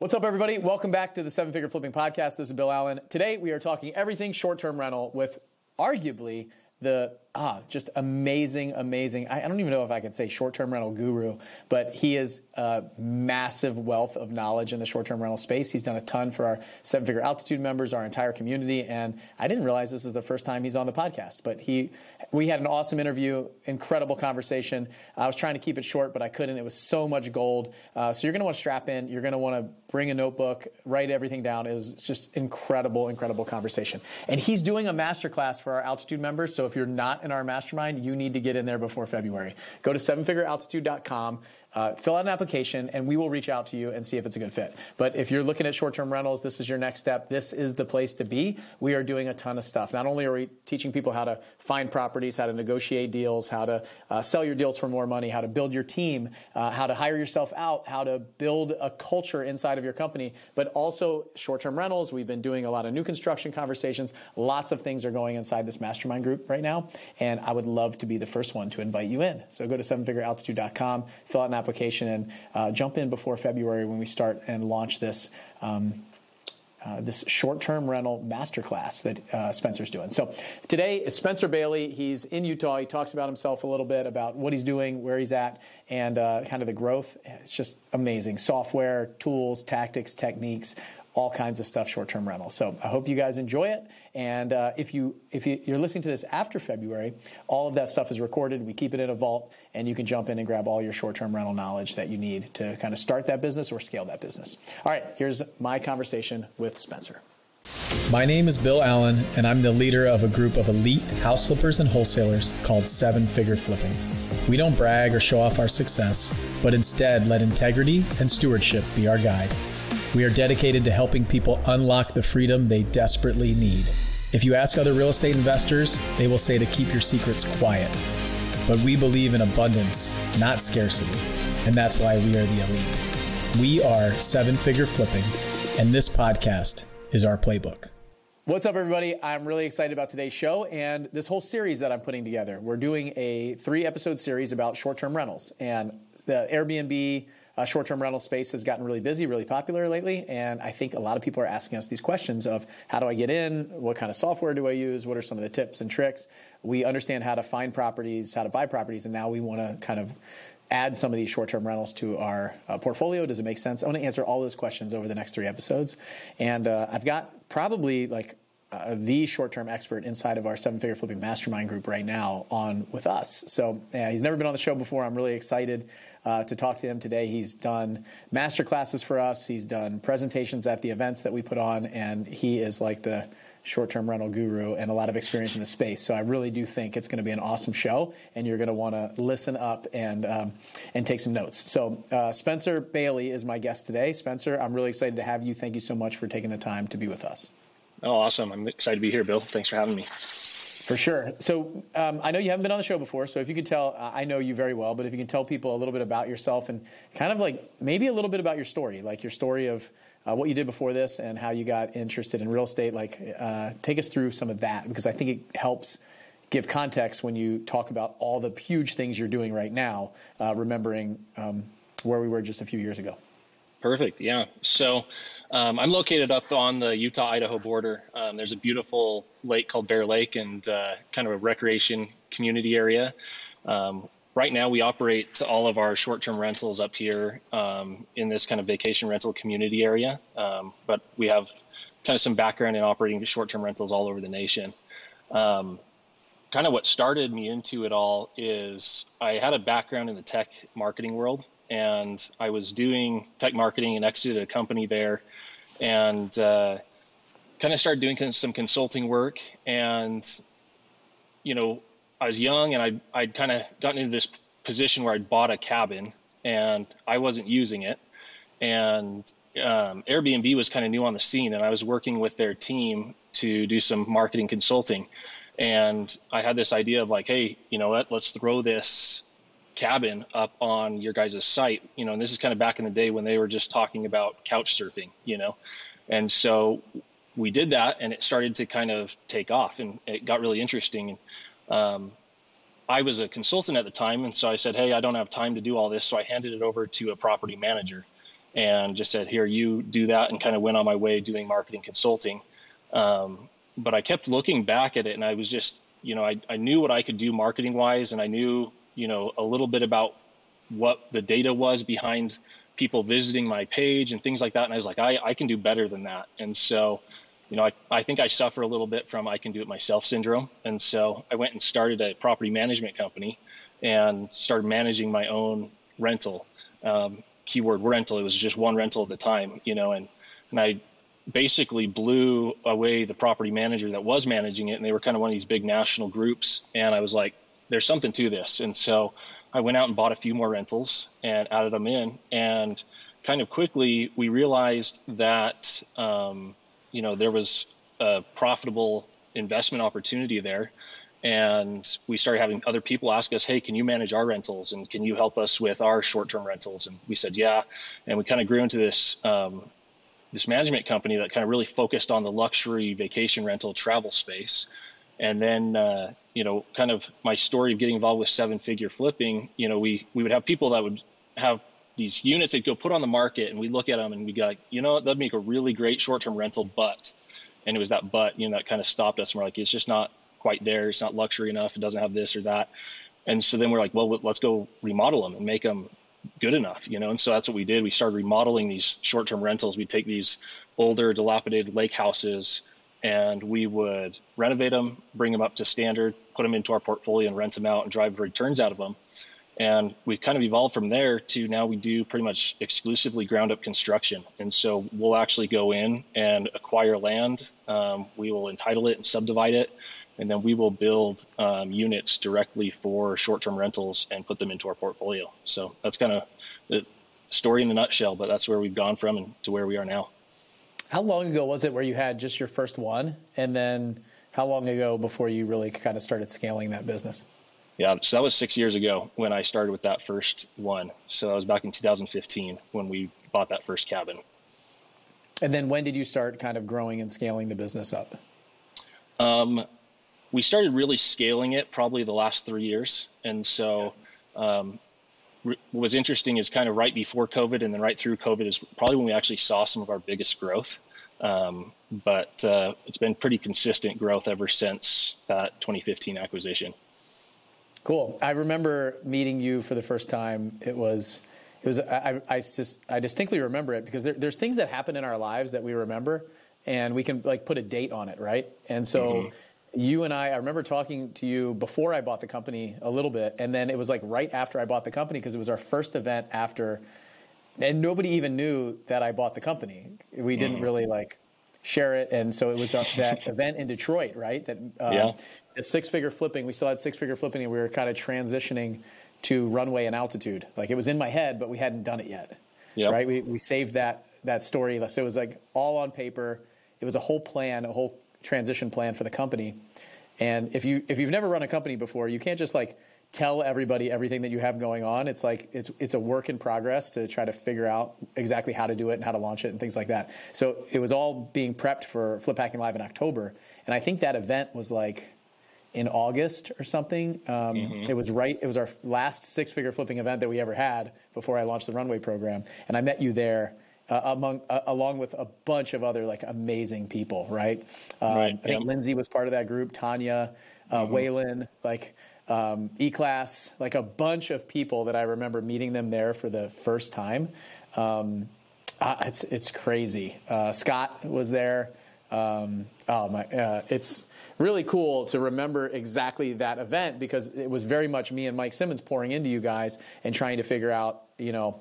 What's up, everybody? Welcome back to the Seven Figure Flipping Podcast. This is Bill Allen. Today, we are talking everything short term rental with arguably the ah, just amazing, amazing. I, I, don't even know if I could say short term rental guru, but he is a massive wealth of knowledge in the short term rental space. He's done a ton for our seven figure altitude members, our entire community. And I didn't realize this is the first time he's on the podcast, but he, we had an awesome interview, incredible conversation. I was trying to keep it short, but I couldn't. It was so much gold. Uh, so you're going to want to strap in. You're going to want to bring a notebook, write everything down. Was just incredible, incredible conversation. And he's doing a masterclass for our altitude members. So if you're not in our mastermind, you need to get in there before February. Go to sevenfigurealtitude.com. Uh, fill out an application and we will reach out to you and see if it's a good fit. But if you're looking at short term rentals, this is your next step. This is the place to be. We are doing a ton of stuff. Not only are we teaching people how to find properties, how to negotiate deals, how to uh, sell your deals for more money, how to build your team, uh, how to hire yourself out, how to build a culture inside of your company, but also short term rentals. We've been doing a lot of new construction conversations. Lots of things are going inside this mastermind group right now. And I would love to be the first one to invite you in. So go to sevenfigurealtitude.com, fill out an application, and uh, jump in before February when we start and launch this. Um, uh, this short-term rental masterclass that uh, Spencer's doing. So today is Spencer Bailey. He's in Utah. He talks about himself a little bit about what he's doing, where he's at, and uh, kind of the growth. It's just amazing. Software, tools, tactics, techniques, all kinds of stuff short-term rental. So I hope you guys enjoy it. And uh, if you if you, are listening to this after February, all of that stuff is recorded. We keep it in a vault, and you can jump in and grab all your short-term rental knowledge that you need to kind of start that business or scale that business. All right, here's my conversation with Spencer. My name is Bill Allen, and I'm the leader of a group of elite house flippers and wholesalers called Seven Figure Flipping. We don't brag or show off our success, but instead let integrity and stewardship be our guide. We are dedicated to helping people unlock the freedom they desperately need. If you ask other real estate investors, they will say to keep your secrets quiet. But we believe in abundance, not scarcity, and that's why we are the elite. We are seven figure flipping, and this podcast is our playbook. What's up, everybody? I'm really excited about today's show and this whole series that I'm putting together. We're doing a three episode series about short term rentals, and the Airbnb uh, short-term rental space has gotten really busy, really popular lately, and I think a lot of people are asking us these questions of how do I get in? What kind of software do I use? What are some of the tips and tricks? We understand how to find properties, how to buy properties, and now we want to kind of add some of these short-term rentals to our uh, portfolio. Does it make sense? I want to answer all those questions over the next three episodes, and uh, I've got probably like uh, the short-term expert inside of our seven-figure flipping mastermind group right now on with us. So he's never been on the show before. I'm really excited uh, to talk to him today. He's done master classes for us. He's done presentations at the events that we put on, and he is like the short-term rental guru and a lot of experience in the space. So I really do think it's going to be an awesome show, and you're going to want to listen up and um, and take some notes. So uh, Spencer Bailey is my guest today. Spencer, I'm really excited to have you. Thank you so much for taking the time to be with us. Oh, awesome! I'm excited to be here, Bill. Thanks for having me. For sure. So um, I know you haven't been on the show before, so if you could tell, uh, I know you very well, but if you can tell people a little bit about yourself and kind of like maybe a little bit about your story, like your story of uh, what you did before this and how you got interested in real estate, like uh, take us through some of that because I think it helps give context when you talk about all the huge things you're doing right now, uh, remembering um, where we were just a few years ago. Perfect. Yeah. So um, I'm located up on the Utah Idaho border. Um, there's a beautiful lake called Bear Lake and uh, kind of a recreation community area. Um, right now, we operate all of our short term rentals up here um, in this kind of vacation rental community area. Um, but we have kind of some background in operating short term rentals all over the nation. Um, kind of what started me into it all is I had a background in the tech marketing world and I was doing tech marketing and exited a company there and uh, kind of started doing some consulting work. And, you know, I was young and I, I'd kind of gotten into this position where I'd bought a cabin and I wasn't using it. And um, Airbnb was kind of new on the scene, and I was working with their team to do some marketing consulting. And I had this idea of like, hey, you know what? Let's throw this cabin up on your guys' site, you know, and this is kind of back in the day when they were just talking about couch surfing, you know. And so we did that and it started to kind of take off and it got really interesting. Um, I was a consultant at the time. And so I said, Hey, I don't have time to do all this. So I handed it over to a property manager. and just said, "Here, you do that," and kind of went on my way doing marketing consulting. Um, but I kept looking back at it, and I was just, you know, I, I knew what I could do marketing wise, and I knew, you know, a little bit about what the data was behind people visiting my page and things like that. And I was like, I, I can do better than that. And so, you know, I, I think I suffer a little bit from I can do it myself syndrome. And so I went and started a property management company and started managing my own rental. Um, keyword rental. It was just one rental at the time, you know, and, and I basically blew away the property manager that was managing it. And they were kind of one of these big national groups. And I was like, there's something to this. And so I went out and bought a few more rentals and added them in. And kind of quickly, we realized that, um, you know, there was a profitable investment opportunity there. And we started having other people ask us hey can you manage our rentals? And can you help us with our short-term rentals? And we said yeah. And we kind of grew into this um, this management company that kind of really focused on the luxury vacation rental travel space and then uh, you know kind of my story of getting involved with seven figure flipping you know we we would have people that would have these units that go put on the market and we look at them and we go like you know that'd make a really great short-term rental but and it was that but you know that kind of stopped us and we're like it's just not quite there. It's not luxury enough. It doesn't have this or that. And so then we're like, well, let's go remodel them and make them good enough, you know? And so that's what we did. We started remodeling these short-term rentals. We'd take these older dilapidated lake houses and we would renovate them, bring them up to standard, put them into our portfolio and rent them out and drive returns out of them. And we've kind of evolved from there to now we do pretty much exclusively ground up construction. And so we'll actually go in and acquire land. Um, we will entitle it and subdivide it and then we will build um, units directly for short-term rentals and put them into our portfolio. So that's kind of the story in a nutshell, but that's where we've gone from and to where we are now. How long ago was it where you had just your first one, and then how long ago before you really kind of started scaling that business? Yeah, so that was six years ago when I started with that first one. So that was back in 2015 when we bought that first cabin. And then when did you start kind of growing and scaling the business up? Um, we started really scaling it probably the last three years. And so, um, what was interesting is kind of right before COVID and then right through COVID is probably when we actually saw some of our biggest growth. Um, but uh, it's been pretty consistent growth ever since that 2015 acquisition. Cool. I remember meeting you for the first time. It was, it was. I, I, just, I distinctly remember it because there, there's things that happen in our lives that we remember, and we can like put a date on it, right? And so. Mm-hmm you and I, I remember talking to you before I bought the company a little bit, and then it was like right after I bought the company because it was our first event after, and nobody even knew that I bought the company. We didn't mm. really like share it, and so it was that event in Detroit, right? That um, yeah. the six figure flipping. We still had six figure flipping, and we were kind of transitioning to runway and altitude. Like it was in my head, but we hadn't done it yet. Yep. Right? We we saved that that story, so it was like all on paper. It was a whole plan, a whole transition plan for the company. And if you if you've never run a company before, you can't just like tell everybody everything that you have going on. It's like it's it's a work in progress to try to figure out exactly how to do it and how to launch it and things like that. So it was all being prepped for Flip Hacking Live in October, and I think that event was like in August or something. Um, mm-hmm. It was right. It was our last six figure flipping event that we ever had before I launched the Runway program, and I met you there uh, among uh, along with a bunch of other like amazing people, right? Um, right I think Lindsay was part of that group. Tanya, uh, mm-hmm. Waylon, like um, E-Class, like a bunch of people that I remember meeting them there for the first time. Um, uh, it's it's crazy. Uh, Scott was there. Um, oh my, uh, it's really cool to remember exactly that event because it was very much me and Mike Simmons pouring into you guys and trying to figure out, you know,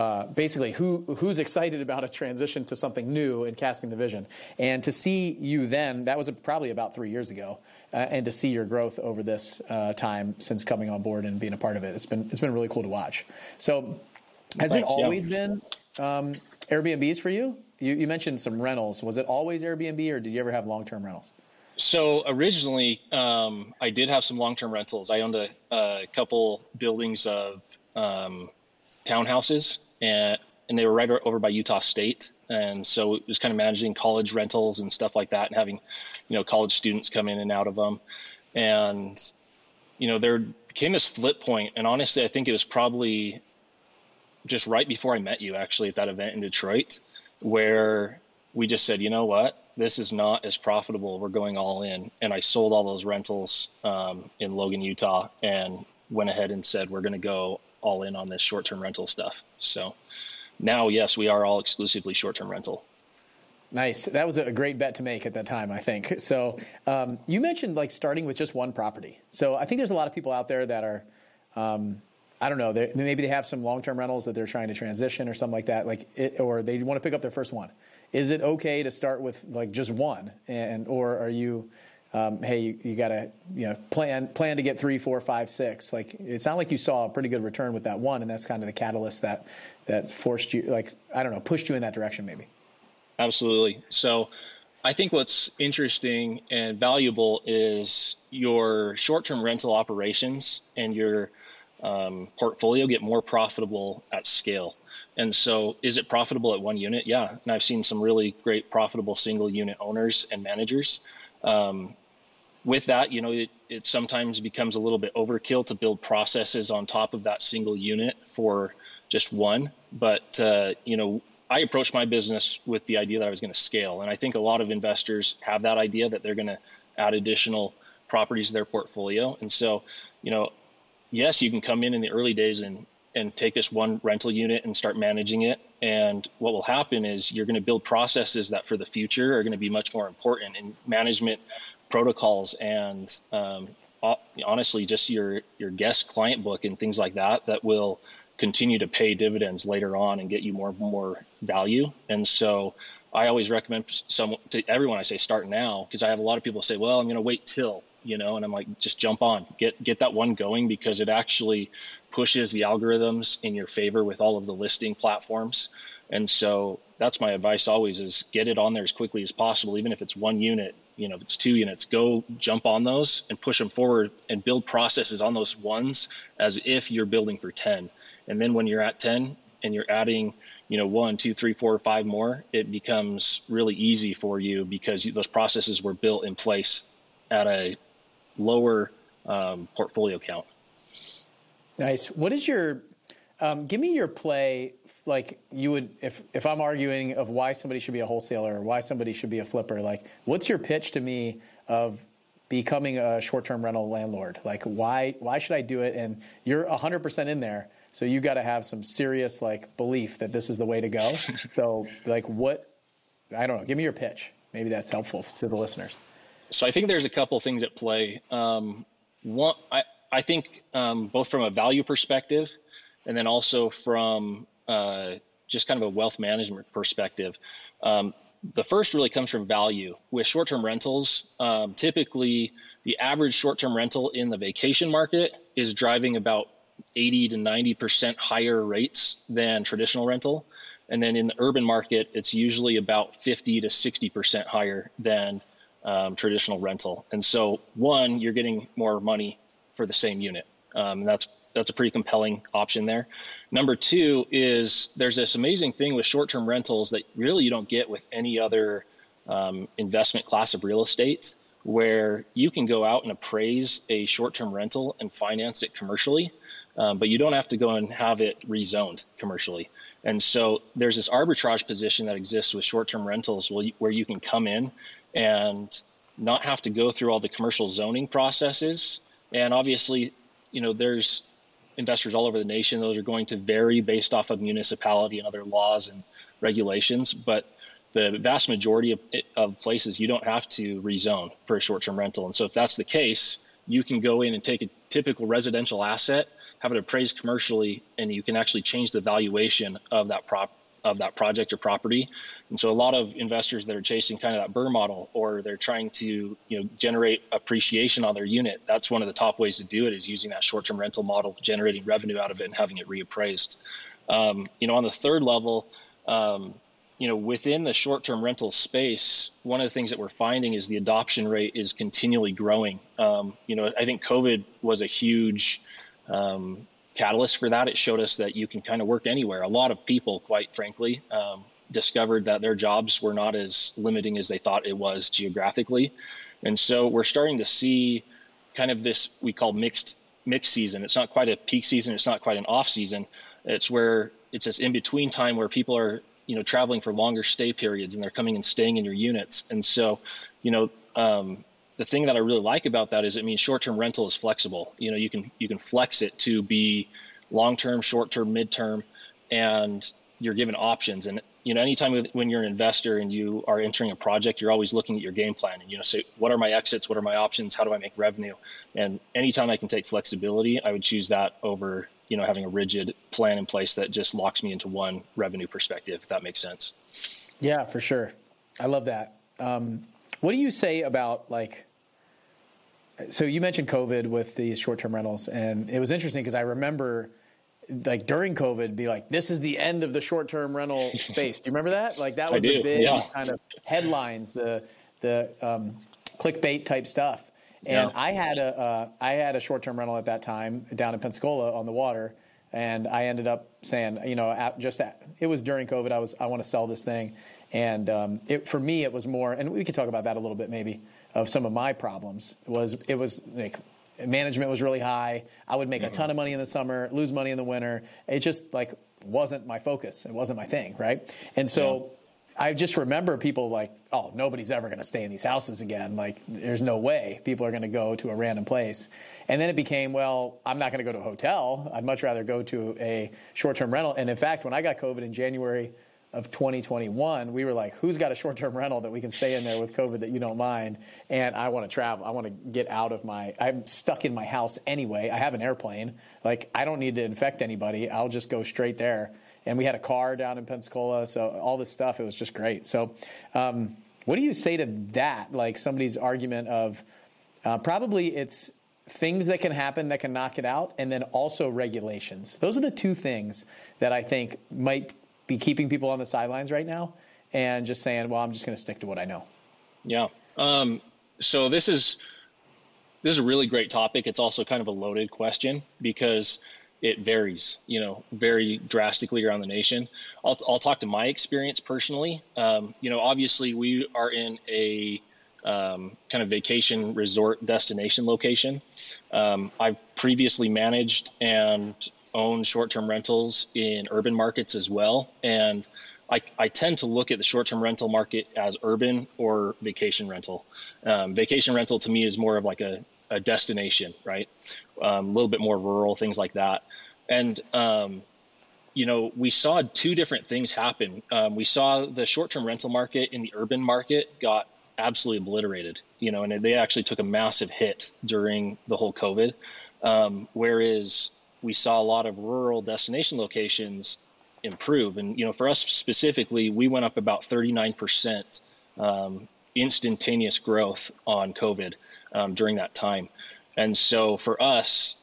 uh, basically who who's excited about a transition to something new and casting the vision. And to see you then, that was probably about three years ago, uh, and to see your growth over this uh, time since coming on board and being a part of it, it's been it's been really cool to watch. So, has Thanks, it always yeah. been um, Airbnbs for you? you? You mentioned some rentals. Was it always Airbnb, or did you ever have long term rentals? So originally, um, I did have some long term rentals. I owned a, a couple buildings of um, townhouses, and and they were right over by Utah State, and so it was kind of managing college rentals and stuff like that, and having, you know, college students come in and out of them, and you know there became this flip point, and honestly, I think it was probably just right before I met you, actually, at that event in Detroit, where we just said, you know what, this is not as profitable. We're going all in. And I sold all those rentals um, in Logan, Utah, and went ahead and said, we're going to go all in on this short term rental stuff. So now, yes, we are all exclusively short term rental. Nice. That was a great bet to make at that time, I think. So um, you mentioned like starting with just one property. So I think there's a lot of people out there that are, um, I don't know, maybe they have some long-term rentals that they're trying to transition or something like that, like it, or they want to pick up their first one. Is it okay to start with like just one, and or are you, um, hey, you, you got to you know plan plan to get three, four, five, six? Like it sounded like you saw a pretty good return with that one, and that's kind of the catalyst that that forced you, like I don't know, pushed you in that direction, maybe. Absolutely. So I think what's interesting and valuable is your short term rental operations and your um, portfolio get more profitable at scale. And so, is it profitable at one unit? Yeah. And I've seen some really great profitable single unit owners and managers. Um, with that, you know, it, it sometimes becomes a little bit overkill to build processes on top of that single unit for just one. But, uh, you know, I approached my business with the idea that I was going to scale. And I think a lot of investors have that idea that they're going to add additional properties to their portfolio. And so, you know, yes, you can come in in the early days and, and take this one rental unit and start managing it. And what will happen is you're going to build processes that for the future are going to be much more important in management protocols and um, honestly just your your guest client book and things like that that will continue to pay dividends later on and get you more more value. And so I always recommend some to everyone I say start now because I have a lot of people say, well, I'm going to wait till, you know, and I'm like, just jump on, get, get that one going because it actually pushes the algorithms in your favor with all of the listing platforms. And so that's my advice always is get it on there as quickly as possible. Even if it's one unit, you know, if it's two units, go jump on those and push them forward and build processes on those ones as if you're building for 10 and then when you're at 10 and you're adding, you know, one, two, three, four, five more, it becomes really easy for you because those processes were built in place at a lower um, portfolio count. Nice. What is your, um, give me your play like you would if if I'm arguing of why somebody should be a wholesaler or why somebody should be a flipper, like what's your pitch to me of becoming a short-term rental landlord? Like why why should I do it? And you're 100% in there. So you got to have some serious like belief that this is the way to go. so like what I don't know, give me your pitch. Maybe that's helpful to the listeners. So I think there's a couple things at play. Um, one, I, I think um, both from a value perspective and then also from uh, just kind of a wealth management perspective. Um, the first really comes from value. With short term rentals, um, typically the average short term rental in the vacation market is driving about 80 to 90% higher rates than traditional rental. And then in the urban market, it's usually about 50 to 60% higher than um, traditional rental. And so, one, you're getting more money for the same unit. Um, that's that's a pretty compelling option there. Number two is there's this amazing thing with short-term rentals that really you don't get with any other um, investment class of real estate, where you can go out and appraise a short-term rental and finance it commercially um, but you don't have to go and have it rezoned commercially. And so there's this arbitrage position that exists with short-term rentals where you can come in and not have to go through all the commercial zoning processes. And obviously, you know, there's investors all over the nation. Those are going to vary based off of municipality and other laws and regulations. But the vast majority of, of places, you don't have to rezone for a short-term rental. And so if that's the case, you can go in and take a typical residential asset have it appraised commercially, and you can actually change the valuation of that prop of that project or property. And so a lot of investors that are chasing kind of that BRRRR model or they're trying to, you know, generate appreciation on their unit, that's one of the top ways to do it is using that short-term rental model, generating revenue out of it and having it reappraised. Um, you know, on the third level, um, you know, within the short-term rental space, one of the things that we're finding is the adoption rate is continually growing. Um, you know, I think COVID was a huge um, catalyst for that. It showed us that you can kind of work anywhere. A lot of people, quite frankly, um, discovered that their jobs were not as limiting as they thought it was geographically. And so we're starting to see kind of this we call mixed mixed season. It's not quite a peak season, it's not quite an off season. It's where it's this in between time where people are you know traveling for longer stay periods and they're coming and staying in your units and so you know um, the thing that i really like about that is it means short-term rental is flexible. You know you can you can flex it to be long-term short-term mid-term and you're given options. And you know anytime when you're an investor and you are entering a project you're always looking at your game plan and you know say what are my exits? What are my options? How do i make revenue? And anytime i can take flexibility i would choose that over you know having a rigid plan in place that just locks me into one revenue perspective if that makes sense. Yeah for sure. I love that. Um, what do you say about like so you mentioned covid with these short-term rentals and it was interesting because i remember like during COVID, be like, "This is the end of the short-term rental space." Do you remember that? Like that was the big yeah. kind of headlines, the the um, clickbait type stuff. And yeah. I had a uh, I had a short-term rental at that time down in Pensacola on the water, and I ended up saying, you know, at, just at, it was during COVID. I was I want to sell this thing, and um, it, for me it was more, and we could talk about that a little bit maybe of some of my problems was it was like management was really high. I would make mm-hmm. a ton of money in the summer, lose money in the winter. It just like wasn't my focus. It wasn't my thing, right? And so yeah. I just remember people like, oh, nobody's ever going to stay in these houses again. Like, there's no way people are going to go to a random place. And then it became, well, I'm not going to go to a hotel. I'd much rather go to a short term rental. And in fact, when I got COVID in January of 2021, we were like, who's got a short term rental that we can stay in there with COVID that you don't mind? And I want to travel. I want to get out of my, I'm stuck in my house anyway. I have an airplane. Like, I don't need to infect anybody. I'll just go straight there. And we had a car down in Pensacola. So all this stuff, it was just great. So, um, what do you say to that? Like somebody's argument of uh, probably it's things that can happen that can knock it out, and then also regulations. Those are the two things that I think might be keeping people on the sidelines right now and just saying, well, I'm just going to stick to what I know? Yeah. Um, so this is this is a really great topic. It's also kind of a loaded question because it varies, you know, very drastically around the nation. I'll, I'll talk to my experience personally. Um, you know, obviously we are in a um, kind of vacation resort destination location. Um, I've previously managed and own short-term rentals in urban markets as well, and I, I tend to look at the short-term rental market as urban or vacation rental. Um, vacation rental to me is more of like a, a destination, right? Um, a little bit more rural, things like that. And um, you know, we saw two different things happen. Um, we saw the short-term rental market in the urban market got absolutely obliterated. You know, and they actually took a massive hit during the whole COVID. Um, whereas we saw a lot of rural destination locations improve. And you know, for us specifically, we went up about 39% um, instantaneous growth on COVID um, during that time. And so for us,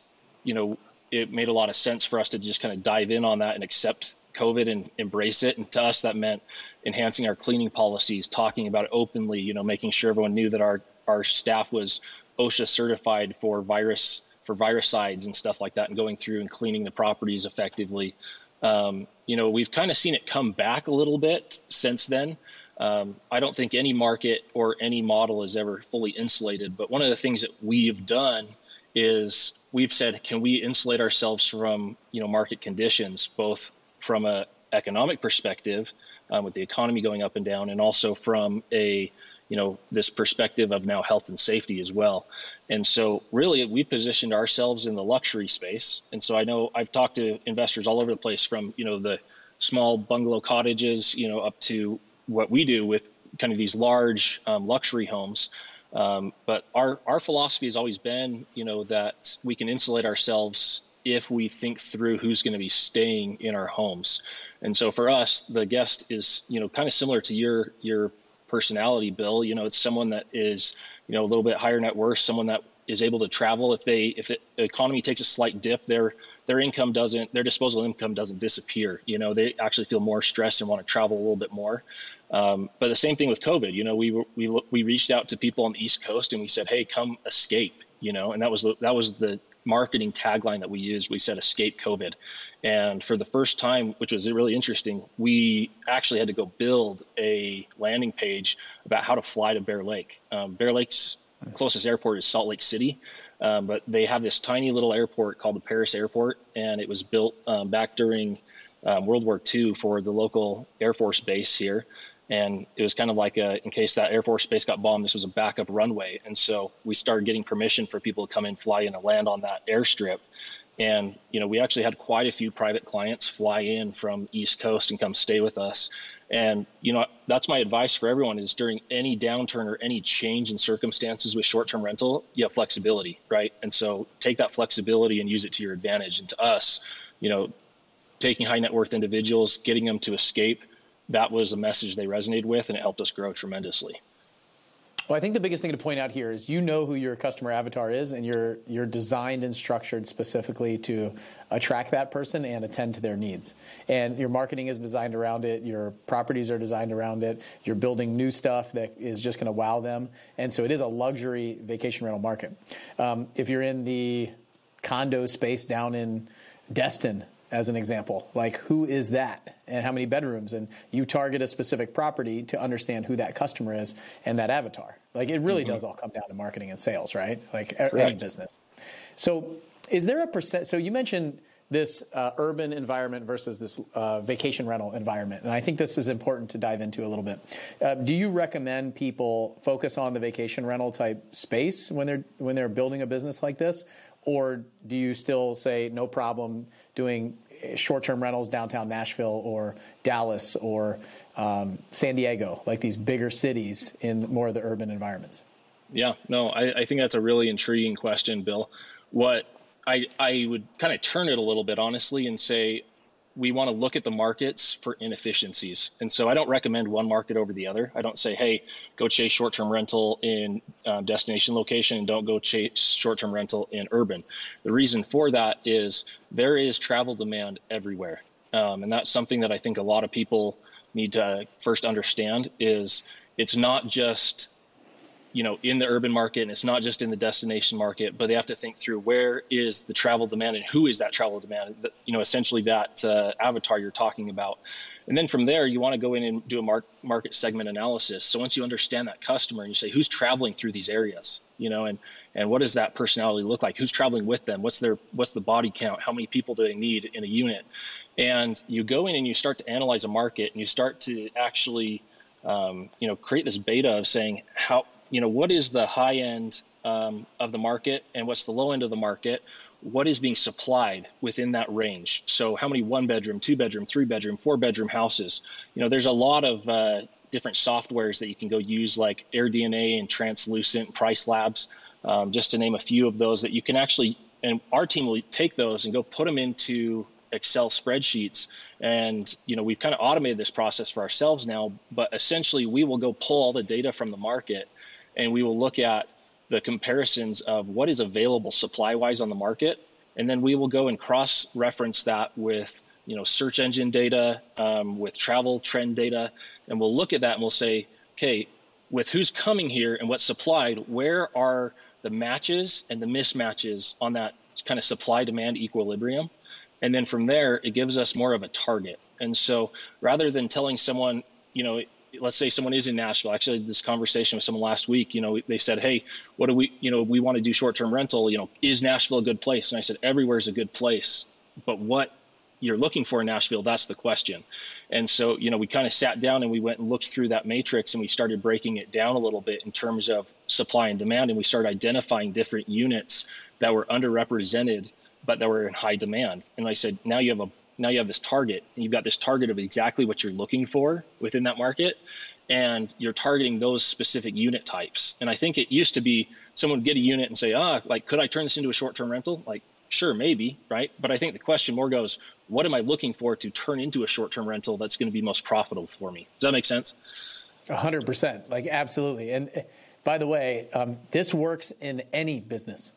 you know, it made a lot of sense for us to just kind of dive in on that and accept COVID and embrace it. And to us, that meant enhancing our cleaning policies, talking about it openly, you know, making sure everyone knew that our, our staff was OSHA certified for virus for virucides and stuff like that and going through and cleaning the properties effectively. Um, you know, we've kind of seen it come back a little bit since then. Um, I don't think any market or any model is ever fully insulated. But one of the things that we've done is we've said, can we insulate ourselves from you know market conditions, both from a economic perspective, um, with the economy going up and down, and also from a you know this perspective of now health and safety as well. And so really we positioned ourselves in the luxury space. And so i know i've talked to investors all over the place from you know the small bungalow cottages you know up to what we do with kind of these large um, luxury homes. Um, but our our philosophy has always been you know that we can insulate ourselves if we think through who's going to be staying in our homes. And so for us the guest is you know kind of similar to your your personality, Bill. You know, it's someone that is, you know, a little bit higher net worth, someone that is able to travel. If they, if the economy takes a slight dip, their their income doesn't, their disposable income doesn't disappear. You know, they actually feel more stressed and want to travel a little bit more. Um, but the same thing with COVID. You know, we we we reached out to people on the East Coast and we said, hey, come escape. You know, and that was that was the marketing tagline that we used. We said, escape COVID. And for the first time, which was really interesting, we actually had to go build a landing page about how to fly to Bear Lake. Um, Bear Lake's closest airport is Salt Lake City, um, but they have this tiny little airport called the Paris Airport, and it was built um, back during um, World War II for the local Air Force base here. And it was kind of like a, in case that Air Force base got bombed, this was a backup runway. And so we started getting permission for people to come in, fly in, and land on that airstrip. And you know, we actually had quite a few private clients fly in from East Coast and come stay with us. And you know, that's my advice for everyone: is during any downturn or any change in circumstances with short-term rental, you have flexibility, right? And so take that flexibility and use it to your advantage. And to us, you know, taking high net worth individuals, getting them to escape, that was a message they resonated with, and it helped us grow tremendously. Well, I think the biggest thing to point out here is you know who your customer avatar is, and you're you're designed and structured specifically to attract that person and attend to their needs. And your marketing is designed around it. Your properties are designed around it. You're building new stuff that is just going to wow them. And so it is a luxury vacation rental market. Um, if you're in the condo space down in Destin, as an example. Like, who is that and how many bedrooms? And you target a specific property to understand who that customer is and that avatar. Like, it really mm-hmm. does all come down to marketing and sales, right? Like, Correct. any business. So, is there a percent? So, you mentioned this uh, urban environment versus this uh, vacation rental environment. And I think this is important to dive into a little bit. Uh, do you recommend people focus on the vacation rental type space when they're when they're building a business like this, or do you still say no problem? Doing short-term rentals downtown Nashville or Dallas or um, San Diego, like these bigger cities in more of the urban environments? Yeah, no, I, I think that's a really intriguing question, Bill. What I I would kind of turn it a little bit honestly and say we want to look at the markets for inefficiencies. And so I don't recommend one market over the other. I don't say, hey, go chase short term rental in um, destination location and don't go chase short term rental in urban. The reason for that is there is travel demand everywhere. Um, and that's something that I think a lot of people need to first understand is it's not just you know in the urban market and it's not just in the destination market but they have to think through where is the travel demand and who is that travel demand you know essentially that uh, avatar you're talking about. And then from there you want to go in and do a mar- market segment analysis. So once you understand that customer and you say who's traveling through these areas? You know and and what does that personality look like? Who's traveling with them? What's their what's the body count? How many people do they need in a unit? And you go in and you start to analyze a market and you start to actually um, you know create this beta of saying how you know, what is the high end um, of the market and what's the low end of the market? What is being supplied within that range? So, how many one bedroom, two bedroom, three bedroom, four bedroom houses? You know, there's a lot of uh, different softwares that you can go use, like AirDNA and Translucent, Price Labs, um, just to name a few of those that you can actually. And our team will take those and go put them into Excel spreadsheets. And you know, we've kind of automated this process for ourselves now. But essentially, we will go pull all the data from the market and we will look at the comparisons of what is available supply wise on the market and then we will go and cross reference that with you know search engine data um, with travel trend data and we'll look at that and we'll say okay with who's coming here and what's supplied where are the matches and the mismatches on that kind of supply demand equilibrium? And then from there it gives us more of a target. And so rather than telling someone you know let's say someone is in Nashville. Actually, this conversation with someone last week, you know, they said, "Hey, what do we, you know, we want to do short-term rental. You know, is Nashville a good place?" And I said, "Everywhere is a good place, but what you're looking for in Nashville, that's the question." And so, you know, we kind of sat down and we went and looked through that matrix and we started breaking it down a little bit in terms of supply and demand, and we started identifying different units that were underrepresented but that were in high demand. And I said, now you have a now you have this target and you've got this target of exactly what you're looking for within that market and you're targeting those specific unit types. And i think it used to be someone would get a unit and say ah like could i turn this into a short-term rental? Like sure maybe right? But i think the question more goes what am i looking for to turn into a short-term rental that's going to be most profitable for me? Does that make sense? 100% like absolutely. And eh, by the way um, this works in any business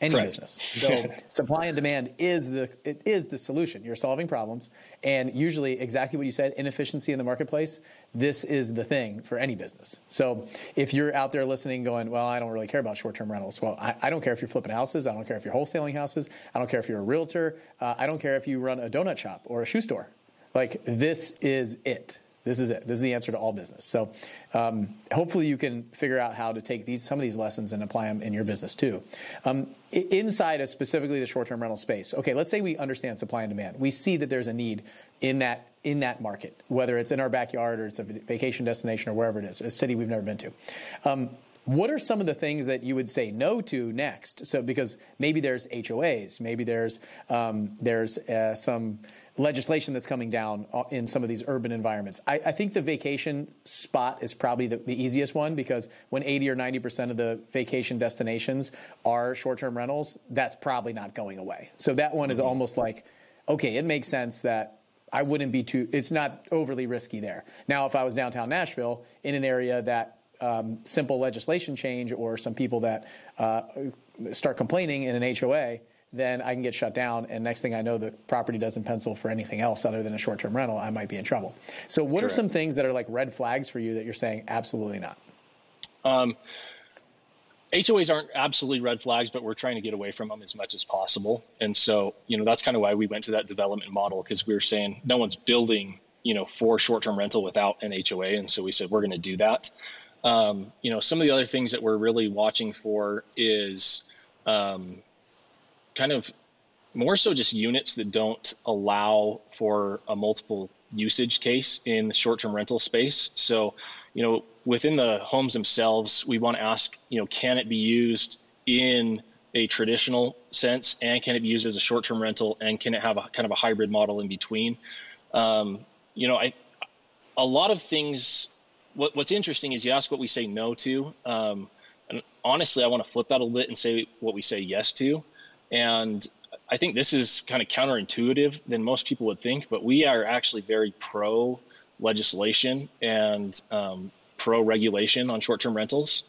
any Correct. business. So supply and demand is the it is the solution. You're solving problems, and usually exactly what you said, inefficiency in the marketplace. This is the thing for any business. So if you're out there listening, going, well, I don't really care about short-term rentals. Well, I, I don't care if you're flipping houses. I don't care if you're wholesaling houses. I don't care if you're a realtor. Uh, I don't care if you run a donut shop or a shoe store. Like this is it. This is it. This is the answer to all business. So um, hopefully you can figure out how to take these some of these lessons and apply them in your business too. Um, inside of specifically the short-term rental space. Okay, let's say we understand supply and demand. We see that there's a need in that in that market, whether it's in our backyard or it's a vacation destination or wherever it is, a city we've never been to. Um, what are some of the things that you would say no to next? So because maybe there's HOAs, maybe there's um, there's uh, some legislation that's coming down uh, in some of these urban environments. I, I think the vacation spot is probably the, the, easiest one because when 80 or 90 percent of the vacation destinations are short-term rentals, that's probably not going away. So that one is mm-hmm. almost like, okay, it makes sense that I wouldn't be too. It's not overly risky there. Now, if I was downtown Nashville in an area that um, simple legislation change or some people that uh, start complaining in an HOA, then I can get shut down. And next thing I know, the property doesn't pencil for anything else other than a short term rental. I might be in trouble. So, what Correct. are some things that are like red flags for you that you're saying absolutely not? Um, HOAs aren't absolutely red flags, but we're trying to get away from them as much as possible. And so, you know, that's kind of why we went to that development model because we were saying no one's building, you know, for short term rental without an HOA. And so we said we're going to do that. Um, you know, some of the other things that we're really watching for is um, kind of more so just units that don't allow for a multiple usage case in the short-term rental space. So, you know, within the homes themselves, we want to ask, you know, can it be used in a traditional sense and can it be used as a short-term rental and can it have a kind of a hybrid model in between? Um, you know, I a lot of things what, what's interesting is you ask what we say no to. Um, and honestly, I want to flip that a little bit and say what we say yes to. And I think this is kind of counterintuitive than most people would think, but we are actually very pro legislation and um, pro regulation on short term rentals.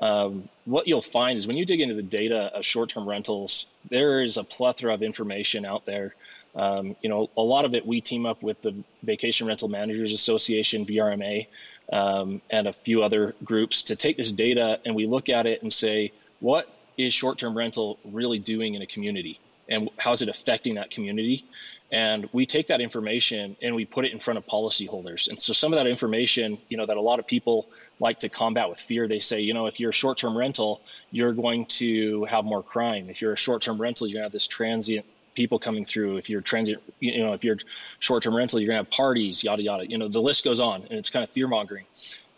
Um, what you'll find is when you dig into the data of short term rentals, there is a plethora of information out there. Um, you know, a lot of it we team up with the Vacation Rental Managers Association, VRMA, um, and a few other groups to take this data and we look at it and say, what is short term rental really doing in a community? And how is it affecting that community? And we take that information and we put it in front of policyholders. And so some of that information, you know, that a lot of people like to combat with fear, they say, you know, if you're a short term rental, you're going to have more crime. If you're a short term rental, you're going to have this transient people coming through. If you're transient you know, if you're short-term rental, you're gonna have parties, yada yada. You know, the list goes on, and it's kind of fear mongering.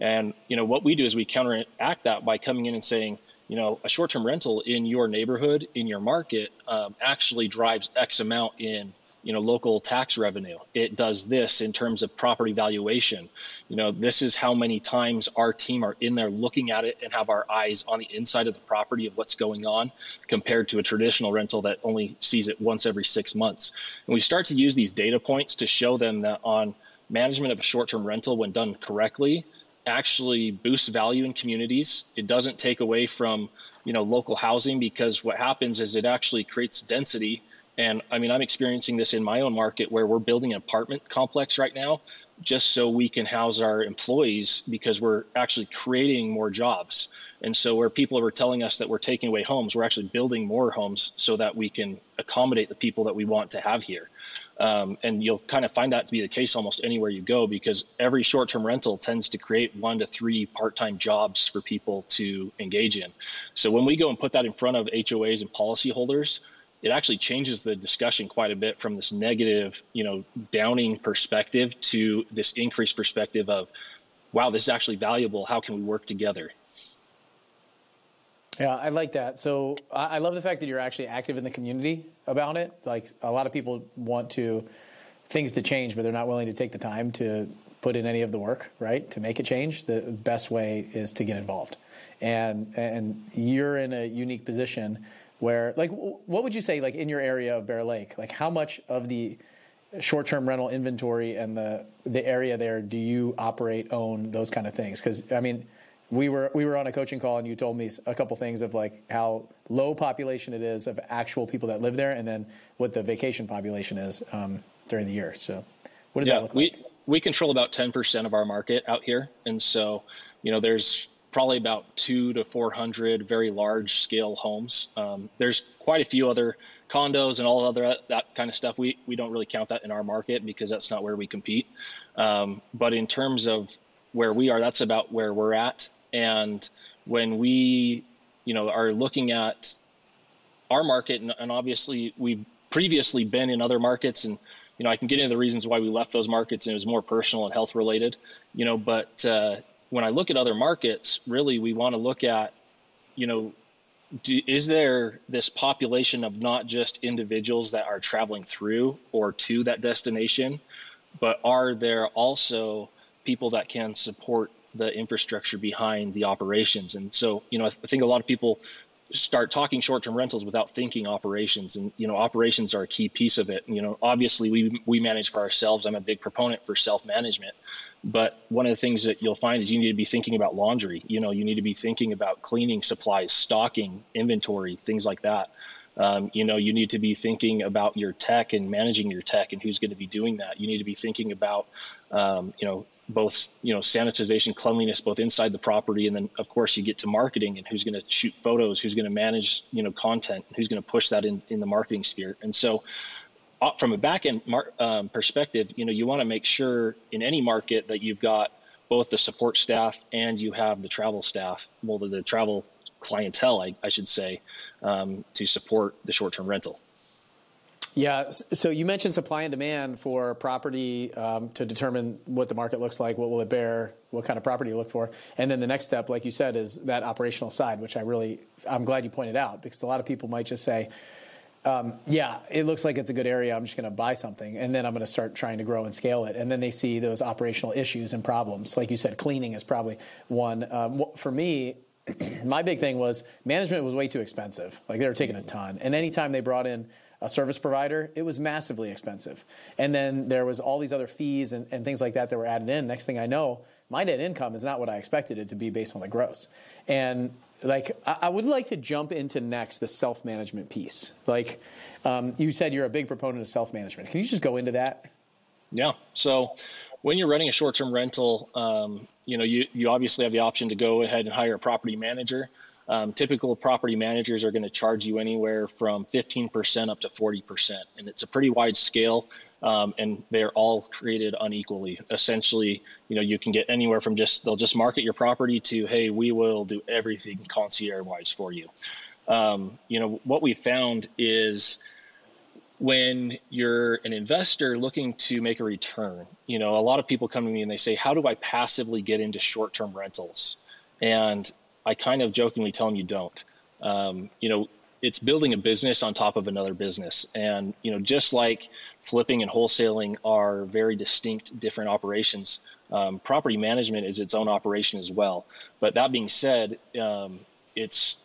And you know, what we do is we counteract that by coming in and saying, you know, a short-term rental in your neighborhood, in your market, um, actually drives X amount in you know local tax revenue. It does this in terms of property valuation. You know this is how many times our team are in there looking at it and have our eyes on the inside of the property of what's going on compared to a traditional rental that only sees it once every six months. And we start to use these data points to show them that on management of a short-term rental when done correctly actually boosts value in communities it doesn't take away from you know local housing because what happens is it actually creates density and I mean, I'm experiencing this in my own market where we're building an apartment complex right now just so we can house our employees because we're actually creating more jobs. And so, where people are telling us that we're taking away homes, we're actually building more homes so that we can accommodate the people that we want to have here. Um, and you'll kind of find that to be the case almost anywhere you go because every short term rental tends to create one to three part time jobs for people to engage in. So, when we go and put that in front of HOAs and policyholders, it actually changes the discussion quite a bit from this negative, you know, downing perspective to this increased perspective of, wow, this is actually valuable. How can we work together? Yeah, I like that. So I love the fact that you're actually active in the community about it. Like a lot of people want to things to change, but they're not willing to take the time to put in any of the work, right, to make a change. The best way is to get involved, and and you're in a unique position where like what would you say like in your area of Bear Lake like how much of the short-term rental inventory and the the area there do you operate own those kind of things because I mean we were we were on a coaching call and you told me a couple things of like how low population it is of actual people that live there and then what the vacation population is um, during the year so what does yeah, that look like we we control about 10% of our market out here and so you know there's probably about two to 400 very large scale homes. Um, there's quite a few other condos and all other that kind of stuff, we we don't really count that in our market because that's not where we compete. Um, but in terms of where we are, that's about where we're at. And when we, you know, are looking at our market, and, and obviously we've previously been in other markets, and you know, I can get into the reasons why we left those markets, and it was more personal and health related, you know. But uh, when I look at other markets, really, we want to look at, you know, do, is there this population of not just individuals that are traveling through or to that destination, but are there also people that can support the infrastructure behind the operations? And so, you know, I think a lot of people start talking short-term rentals without thinking operations. And you know operations are a key piece of it. And, you know obviously we we manage for ourselves. I'm a big proponent for self-management. But one of the things that you'll find is you need to be thinking about laundry. You know you need to be thinking about cleaning supplies stocking inventory things like that. Um, you know you need to be thinking about your tech and managing your tech and who's going to be doing that. You need to be thinking about um, you know both you know sanitization cleanliness both inside the property and then of course you get to marketing and who's going to shoot photos who's going to manage you know content who's going to push that in, in the marketing sphere. And so uh, from a back end mar- um, perspective you know you want to make sure in any market that you've got both the support staff and you have the travel staff well the, the travel clientele I, I should say um, to support the short-term rental yeah. So you mentioned supply and demand for property um, to determine what the market looks like, what will it bear, what kind of property you look for, and then the next step, like you said, is that operational side, which I really I'm glad you pointed out because a lot of people might just say. Um, yeah, it looks like it's a good area. I'm just going to buy something, and then I'm going to start trying to grow and scale it. And then they see those operational issues and problems. Like you said, cleaning is probably one. Um, for me, my big thing was management was way too expensive. Like they were taking a ton, and anytime they brought in a service provider, it was massively expensive. And then there was all these other fees and, and things like that that were added in. Next thing I know, my net income is not what I expected it to be based on the gross. And like I, would like to jump into next the self management piece. Like um, you said, you're a big proponent of self management. Can you just go into that? Yeah. So when you're running a short term rental, um, you know you you obviously have the option to go ahead and hire a property manager. Um, typical property managers are going to charge you anywhere from 15% up to 40%. And it's a pretty wide scale. Um, and they're all created unequally. Essentially, you know, you can get anywhere from just they'll just market your property to, hey, we will do everything concierge wise for you. Um, you know, what we found is when you're an investor looking to make a return, you know, a lot of people come to me and they say, how do I passively get into short term rentals? And I kind of jokingly tell them you don't. Um, you know, it's building a business on top of another business. And, you know, just like flipping and wholesaling are very distinct, different operations, um, property management is its own operation as well. But that being said, um, it's,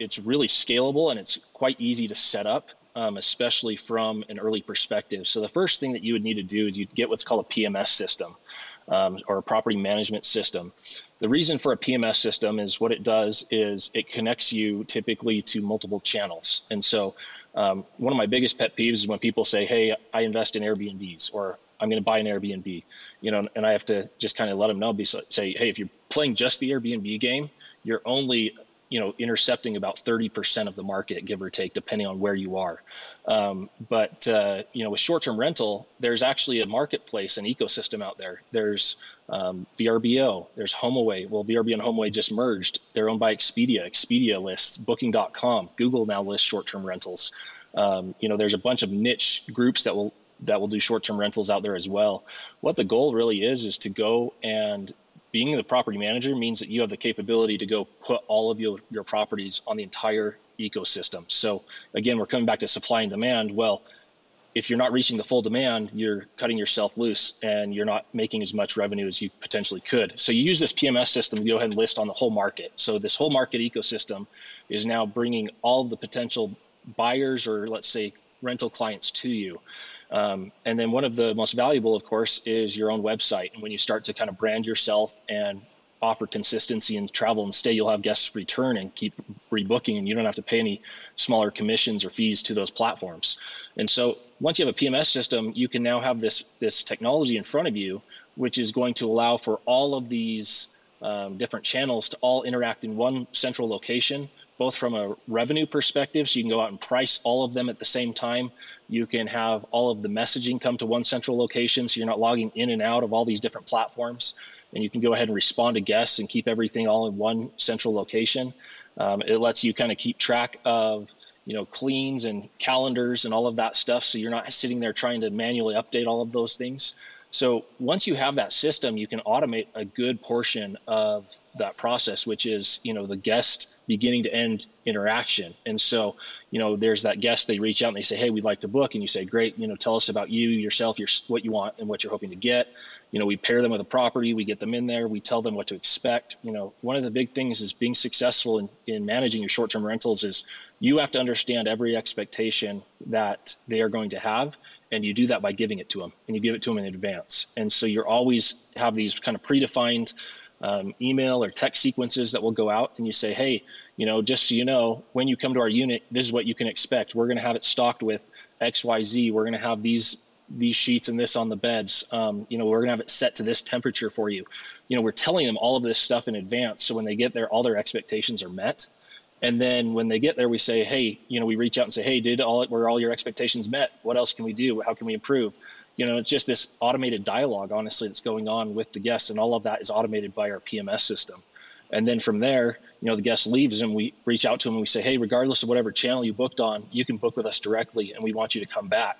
it's really scalable and it's quite easy to set up, um, especially from an early perspective. So the first thing that you would need to do is you'd get what's called a PMS system um, or a property management system. The reason for a PMS system is what it does is it connects you typically to multiple channels. And so, um, one of my biggest pet peeves is when people say, "Hey, I invest in Airbnbs," or "I'm going to buy an Airbnb," you know, and I have to just kind of let them know, be say, "Hey, if you're playing just the Airbnb game, you're only you know intercepting about 30% of the market give or take depending on where you are. Um, but uh, you know with short-term rental there's actually a marketplace an ecosystem out there. There's um, vrbo there's homeaway. Well vrbo and homeaway just merged. They're owned by expedia expedia lists booking.com google now lists short-term rentals. Um, you know there's a bunch of niche groups that will that will do short-term rentals out there as well. What the goal really is is to go and being the property manager means that you have the capability to go put all of your, your properties on the entire ecosystem. So again, we're coming back to supply and demand. Well, if you're not reaching the full demand, you're cutting yourself loose and you're not making as much revenue as you potentially could. So you use this PMS system to go ahead and list on the whole market. So this whole market ecosystem is now bringing all of the potential buyers or let's say rental clients to you. Um, and then one of the most valuable, of course, is your own website. And when you start to kind of brand yourself and offer consistency in travel and stay, you'll have guests return and keep rebooking, and you don't have to pay any smaller commissions or fees to those platforms. And so once you have a PMS system, you can now have this this technology in front of you, which is going to allow for all of these um, different channels to all interact in one central location both from a revenue perspective, so you can go out and price all of them at the same time. You can have all of the messaging come to one central location, so you're not logging in and out of all these different platforms. And you can go ahead and respond to guests and keep everything all in one central location. Um, it lets you kind of keep track of you know cleans and calendars and all of that stuff, so you're not sitting there trying to manually update all of those things. So once you have that system, you can automate a good portion of that process, which is you know the guest beginning to end interaction. And so you know there's that guest they reach out and they say, hey, we'd like to book, and you say, great, you know, tell us about you, yourself, your what you want, and what you're hoping to get. You know, we pair them with a property, we get them in there, we tell them what to expect. You know, one of the big things is being successful in, in managing your short-term rentals is you have to understand every expectation that they are going to have and you do that by giving it to them and you give it to them in advance. And so you're always have these kind of predefined um, email or text sequences that will go out and you say hey you know just so you know when you come to our unit this is what you can expect. We're going to have it stocked with xyz we're going to have these these sheets and this on the beds. Um, you know we're going to have it set to this temperature for you. You know we're telling them all of this stuff in advance so when they get there all their expectations are met and then when they get there, we say, hey, you know, we reach out and say, hey, did all were all your expectations met? What else can we do? How can we improve? You know, it's just this automated dialogue, honestly, that's going on with the guests, and all of that is automated by our PMS system. And then from there, you know, the guest leaves and we reach out to them and we say, hey, regardless of whatever channel you booked on, you can book with us directly, and we want you to come back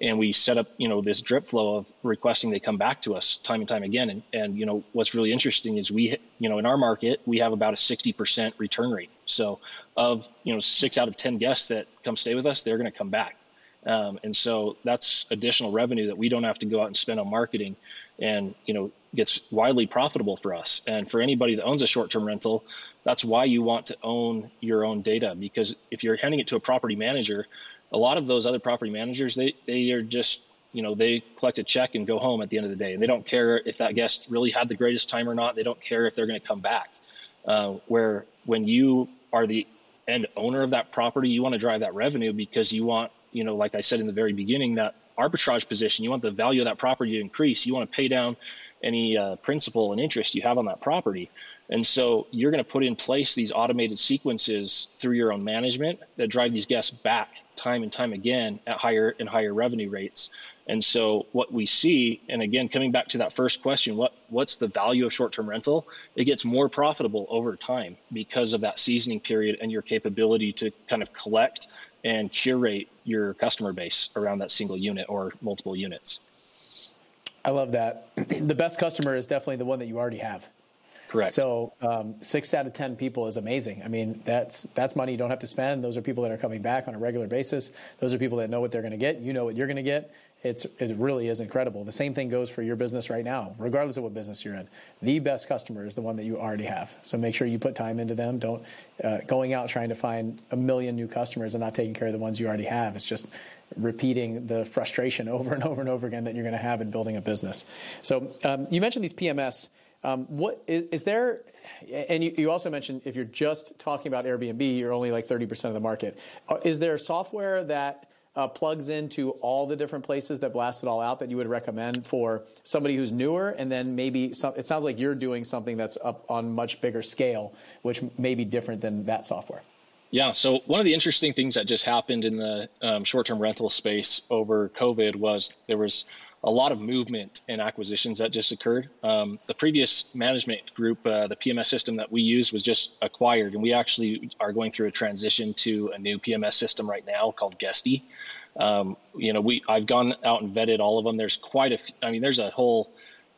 and we set up you know this drip flow of requesting they come back to us time and time again. And, and you know what's really interesting is we you know in our market we have about a 60% return rate. So of you know six out of ten guests that come stay with us they're going to come back. Um, and so that's additional revenue that we don't have to go out and spend on marketing and you know gets widely profitable for us. And for anybody that owns a short-term rental that's why you want to own your own data because if you're handing it to a property manager a lot of those other property managers, they, they are just, you know, they collect a check and go home at the end of the day. And they don't care if that guest really had the greatest time or not. They don't care if they're going to come back. Uh, where when you are the end owner of that property, you want to drive that revenue because you want, you know, like I said in the very beginning, that arbitrage position, you want the value of that property to increase. You want to pay down any uh, principal and interest you have on that property. And so you're going to put in place these automated sequences through your own management that drive these guests back time and time again at higher and higher revenue rates. And so what we see, and again, coming back to that first question, what what's the value of short-term rental? It gets more profitable over time because of that seasoning period and your capability to kind of collect and curate your customer base around that single unit or multiple units. I love that. the best customer is definitely the one that you already have. Correct. So um, six out of ten people is amazing. I mean, that's that's money you don't have to spend. Those are people that are coming back on a regular basis. Those are people that know what they're going to get. You know what you're going to get. It's it really is incredible. The same thing goes for your business right now, regardless of what business you're in. The best customer is the one that you already have. So make sure you put time into them. Don't uh, going out trying to find a million new customers and not taking care of the ones you already have. It's just repeating the frustration over and over and over again that you're going to have in building a business. So um, you mentioned these PMS. Um, what is, is, there? And you, you, also mentioned if you're just talking about Airbnb, you're only like 30% of the market. Uh, is there software that uh, plugs into all the different places that blast it all out that you would recommend for somebody who's newer? And then maybe some, it sounds like you're doing something that's up on much bigger scale, which may be different than that software. Yeah. So one of the interesting things that just happened in the um, short-term rental space over COVID was there was a lot of movement and acquisitions that just occurred. Um, the previous management group, uh, the PMS system that we use, was just acquired, and we actually are going through a transition to a new PMS system right now called Guesty. Um, you know, we I've gone out and vetted all of them. There's quite a, I mean, there's a whole.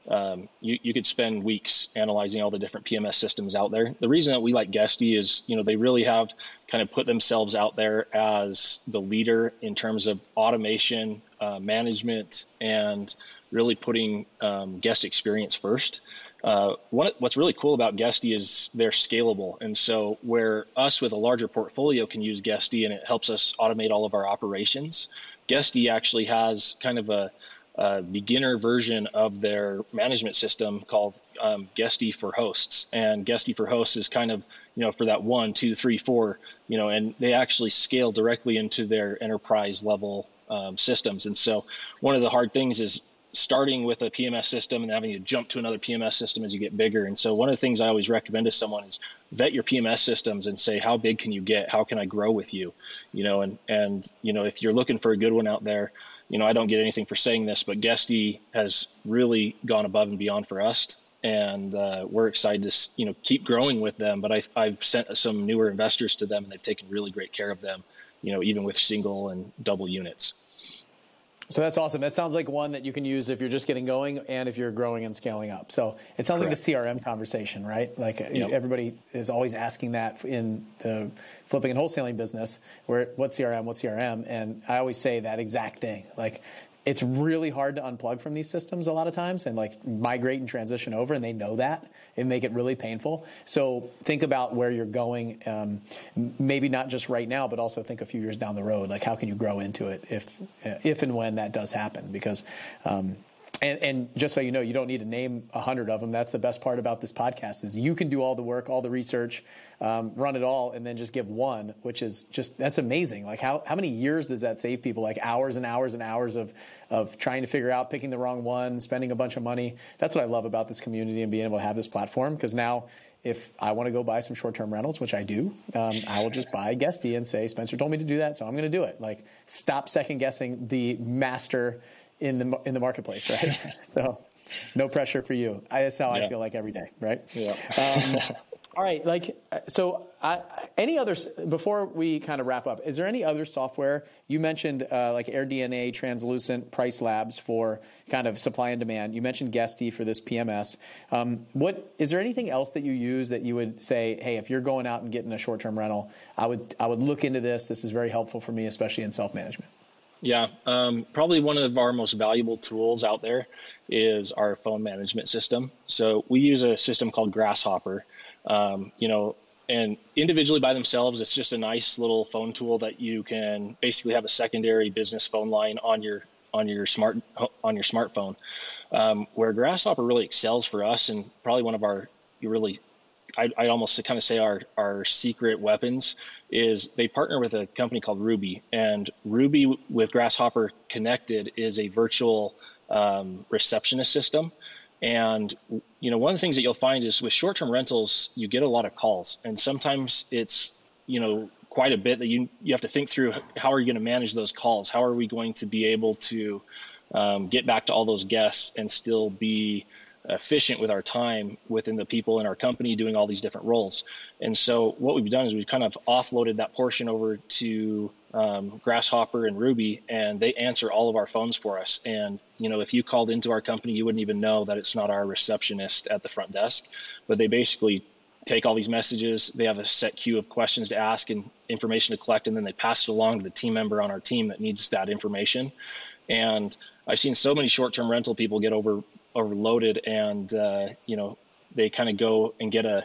Um, you, you could spend weeks analyzing all the different PMS systems out there. The reason that we like Guesty is, you know, they really have kind of put themselves out there as the leader in terms of automation, uh, management and really putting um, guest experience first. Uh, what, what's really cool about Guesty is they're scalable. And so, where us with a larger portfolio can use Guesty and it helps us automate all of our operations, Guesty actually has kind of a, a beginner version of their management system called um, Guesty for Hosts. And Guesty for Hosts is kind of, you know, for that one, two, three, four, you know, and they actually scale directly into their enterprise level um, systems. And so one of the hard things is starting with a PMS system and having to jump to another PMS system as you get bigger. And so one of the things I always recommend to someone is vet your PMS systems and say, how big can you get? How can I grow with you? You know, and, and, you know, if you're looking for a good one out there, you know, I don't get anything for saying this, but Guesty has really gone above and beyond for us. And uh, we're excited to, you know, keep growing with them. But I've, I've sent some newer investors to them and they've taken really great care of them, you know, even with single and double units. So that's awesome. That sounds like one that you can use if you're just getting going and if you're growing and scaling up. So it sounds Correct. like the CRM conversation, right? Like uh, yep. everybody is always asking that in the flipping and wholesaling business, where what CRM, what CRM, and I always say that exact thing. Like it's really hard to unplug from these systems a lot of times and like migrate and transition over, and they know that and make it really painful. So think about where you're going, um, maybe not just right now, but also think a few years down the road. Like how can you grow into it if if and when that does happen? Because um, and, and, just so you know, you don't need to name a hundred of them. That's the best part about this podcast is you can do all the work, all the research, um, run it all, and then just give one, which is just that's amazing. Like how how many years does that save people? Like hours and hours and hours of of trying to figure out picking the wrong one, spending a bunch of money. That's what I love about this community and being able to have this platform because now if I want to go buy some short-term rentals, which I do, um, I will just buy Guesty and say Spencer told me to do that, so I'm going to do it. Like stop second guessing the master in the in the marketplace, right? so no pressure for you. I, that's how yeah. I feel like every day, right? Yeah. Um, all right, like so. I, any other before we kind of wrap up? Is there any other software you mentioned, uh, like AirDNA, Translucent, Price Labs for kind of supply and demand? You mentioned Guesty for this PMS. Um, what is there anything else that you use that you would say, hey, if you're going out and getting a short term rental, I would I would look into this. This is very helpful for me, especially in self management. Yeah, um, probably one of our most valuable tools out there is our phone management system. So we use a system called Grasshopper. Um, you know, and individually by themselves, it's just a nice little phone tool that you can basically have a secondary business phone line on your on your smart on your smartphone. Um, where Grasshopper really excels for us, and probably one of our really I, I almost kind of say our our secret weapons is they partner with a company called Ruby, and Ruby with Grasshopper connected is a virtual um, receptionist system. And you know, one of the things that you'll find is with short-term rentals, you get a lot of calls, and sometimes it's you know quite a bit that you you have to think through. How are you going to manage those calls? How are we going to be able to um, get back to all those guests and still be efficient with our time within the people in our company doing all these different roles. And so what we've done is we've kind of offloaded that portion over to um, Grasshopper and Ruby, and they answer all of our phones for us. And you know, if you called into our company, you wouldn't even know that it's not our receptionist at the front desk, but they basically take all these messages. They have a set queue of questions to ask and information to collect, and then they pass it along to the team member on our team that needs that information. And I've seen so many short-term rental people get over overloaded and uh, you know they kind of go and get a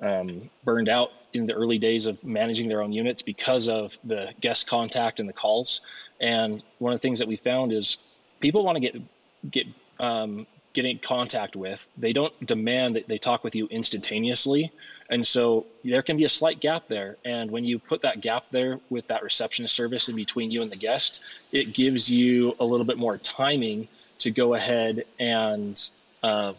um, burned out in the early days of managing their own units because of the guest contact and the calls. And one of the things that we found is people want to get get um, get in contact with. They don't demand that they talk with you instantaneously, and so there can be a slight gap there. And when you put that gap there with that receptionist service in between you and the guest, it gives you a little bit more timing to go ahead and uh,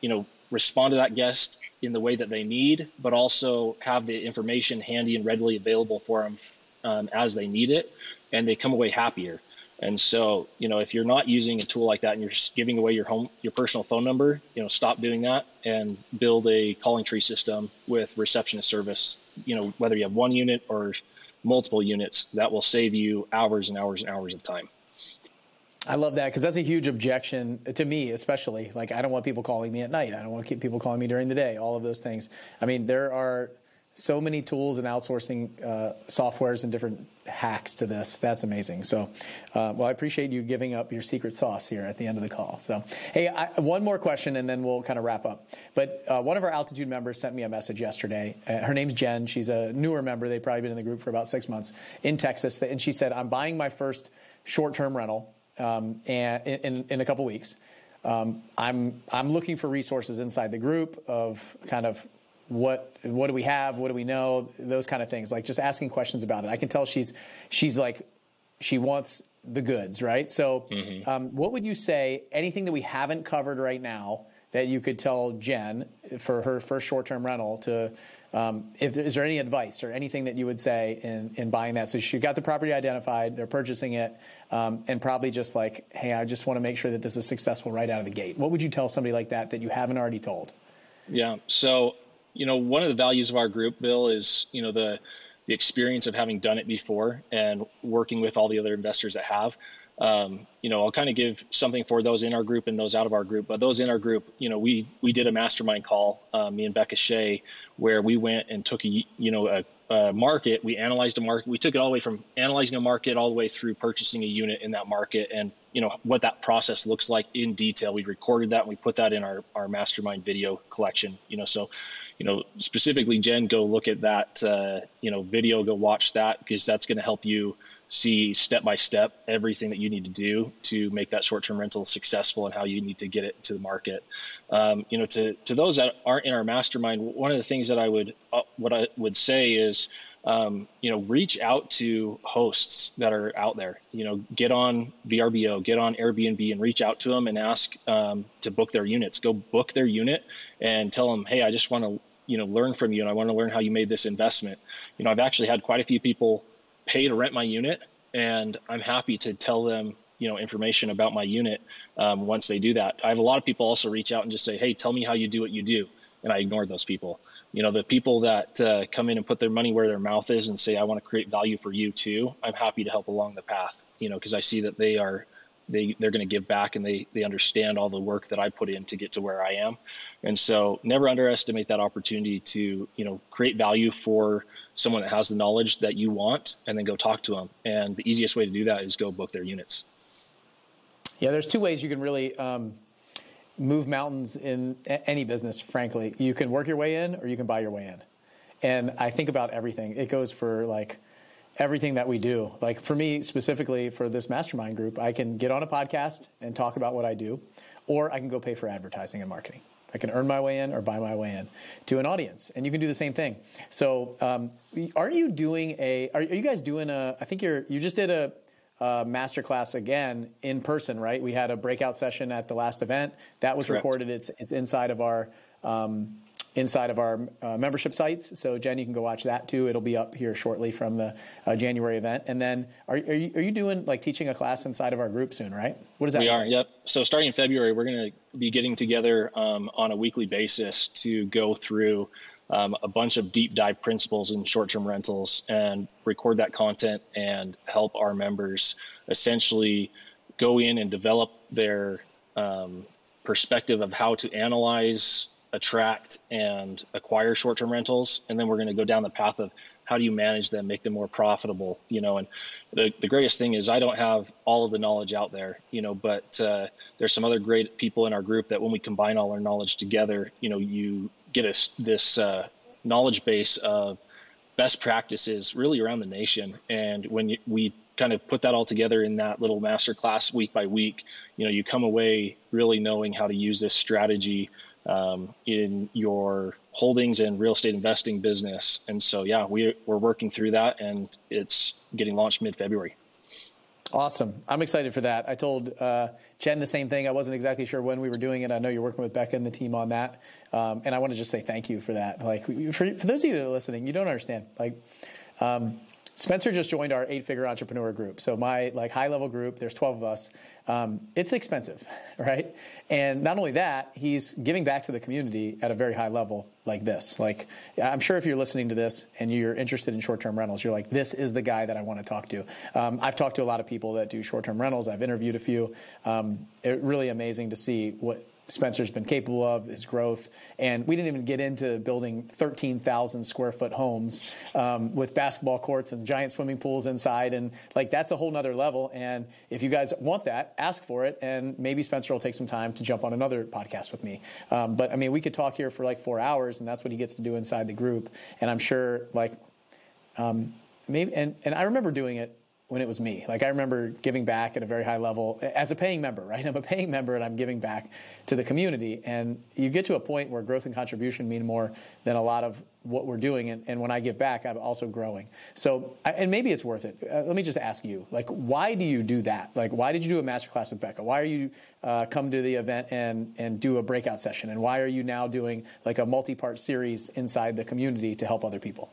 you know respond to that guest in the way that they need, but also have the information handy and readily available for them um, as they need it, and they come away happier. And so, you know, if you're not using a tool like that and you're giving away your home, your personal phone number, you know, stop doing that and build a calling tree system with receptionist service. You know, whether you have one unit or multiple units, that will save you hours and hours and hours of time. I love that because that's a huge objection to me, especially. Like, I don't want people calling me at night. I don't want people calling me during the day. All of those things. I mean, there are so many tools and outsourcing uh, softwares and different hacks to this. That's amazing. So, uh, well, I appreciate you giving up your secret sauce here at the end of the call. So, hey, I, one more question and then we'll kind of wrap up. But uh, one of our altitude members sent me a message yesterday. Uh, her name's Jen. She's a newer member. They've probably been in the group for about six months in Texas. And she said, I'm buying my first short term rental um, and in, in a couple weeks. Um, I'm I'm looking for resources inside the group of kind of what what do we have, what do we know, those kind of things. Like just asking questions about it. I can tell she's she's like she wants the goods, right? So, mm-hmm. um, what would you say? Anything that we haven't covered right now that you could tell Jen for her first short-term rental to um, if there, is there any advice or anything that you would say in, in buying that? So she got the property identified, they're purchasing it, um, and probably just like, hey, I just want to make sure that this is successful right out of the gate. What would you tell somebody like that that you haven't already told? Yeah. So, you know, one of the values of our group, Bill, is you know the the experience of having done it before and working with all the other investors that have. Um, you know, I'll kind of give something for those in our group and those out of our group. But those in our group, you know, we we did a mastermind call, uh, me and Becca Shea, where we went and took a you know a, a, market. We analyzed a market. We took it all the way from analyzing a market all the way through purchasing a unit in that market, and you know what that process looks like in detail. We recorded that and we put that in our our mastermind video collection. You know, so you know specifically, Jen, go look at that uh, you know video. Go watch that because that's going to help you see step by step everything that you need to do to make that short term rental successful and how you need to get it to the market. Um, you know, to to those that aren't in our mastermind, one of the things that I would uh, what I would say is. Um, you know, reach out to hosts that are out there. You know, get on VRBO, get on Airbnb, and reach out to them and ask um, to book their units. Go book their unit and tell them, hey, I just want to you know learn from you, and I want to learn how you made this investment. You know, I've actually had quite a few people pay to rent my unit, and I'm happy to tell them you know information about my unit um, once they do that. I have a lot of people also reach out and just say, "Hey, tell me how you do what you do," and I ignore those people. You know, the people that uh, come in and put their money where their mouth is and say, "I want to create value for you too." I'm happy to help along the path. You know, because I see that they are they they're going to give back and they they understand all the work that I put in to get to where I am. And so never underestimate that opportunity to, you know, create value for someone that has the knowledge that you want and then go talk to them. And the easiest way to do that is go book their units. Yeah, there's two ways you can really um, move mountains in any business, frankly. You can work your way in or you can buy your way in. And I think about everything. It goes for like everything that we do. Like for me specifically for this mastermind group, I can get on a podcast and talk about what I do, or I can go pay for advertising and marketing. I can earn my way in or buy my way in to an audience, and you can do the same thing. So, um, are you doing a? Are, are, you guys doing a? I think you're. You just did a, a master class again in person, right? We had a breakout session at the last event that was Correct. recorded. It's it's inside of our. Um, inside of our uh, membership sites. So, Jen, you can go watch that too. It'll be up here shortly from the uh, January event. And then, are, are, you, are you doing like teaching a class inside of our group soon, right? What does that? We mean? are. Yep. So, starting in February, we're going to be getting together um, on a weekly basis to go through. Um, a bunch of deep dive principles in short term rentals and record that content and help our members essentially go in and develop their um, perspective of how to analyze attract and acquire short-term rentals and then we're going to go down the path of how do you manage them make them more profitable you know? And the, the greatest thing is i don't have all of the knowledge out there you know but uh, there's some other great people in our group that when we combine all our knowledge together you know you get us this uh, knowledge base of best practices really around the nation. And when you, we kind of put that all together in that little master class week by week you know you come away really knowing how to use this strategy um, in your holdings and real estate investing business. And so, yeah, we, we're working through that and it's getting launched mid February. Awesome. I'm excited for that. I told uh, Jen the same thing. I wasn't exactly sure when we were doing it. I know you're working with Becca and the team on that. Um, and I want to just say thank you for that. Like, for, for those of you that are listening, you don't understand. Like, um, Spencer just joined our eight-figure entrepreneur group. So my like high-level group, there's 12 of us. Um, it's expensive, right? And not only that, he's giving back to the community at a very high level like this. Like I'm sure if you're listening to this and you're interested in short-term rentals, you're like, this is the guy that I want to talk to. Um, I've talked to a lot of people that do short-term rentals. I've interviewed a few. Um, it, really amazing to see what Spencer's been capable of, his growth. And we didn't even get into building 13,000 square foot homes um, with basketball courts and giant swimming pools inside. And like, that's a whole nother level. And if you guys want that, ask for it. And maybe Spencer will take some time to jump on another podcast with me. Um, but I mean, we could talk here for like four hours, and that's what he gets to do inside the group. And I'm sure, like, um, maybe, and, and I remember doing it when it was me. Like I remember giving back at a very high level as a paying member, right? I'm a paying member and I'm giving back to the community. And you get to a point where growth and contribution mean more than a lot of what we're doing. And, and when I give back, I'm also growing. So, and maybe it's worth it. Uh, let me just ask you, like, why do you do that? Like, why did you do a masterclass with Becca? Why are you uh, come to the event and, and do a breakout session? And why are you now doing like a multi-part series inside the community to help other people?